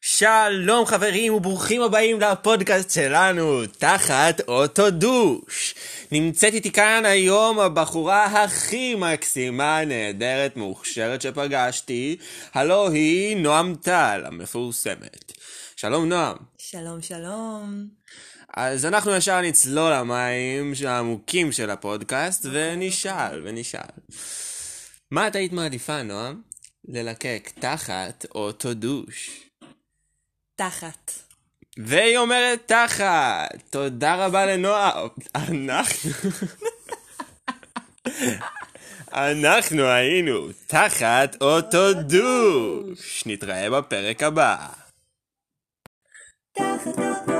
שלום חברים וברוכים הבאים לפודקאסט שלנו, תחת אוטו דוש. נמצאת איתי כאן היום הבחורה הכי מקסימה, נהדרת, מוכשרת שפגשתי, הלו היא נועם טל המפורסמת. שלום נועם. שלום שלום. אז אנחנו ישר נצלול למים העמוקים של הפודקאסט ונשאל, ונשאל. מה את היית מעדיפה, נועם? ללקק תחת אוטו דוש. תחת. והיא אומרת תחת. תודה רבה לנועה. אנחנו... אנחנו היינו תחת אותו דוש. נתראה בפרק הבא. תחת אותו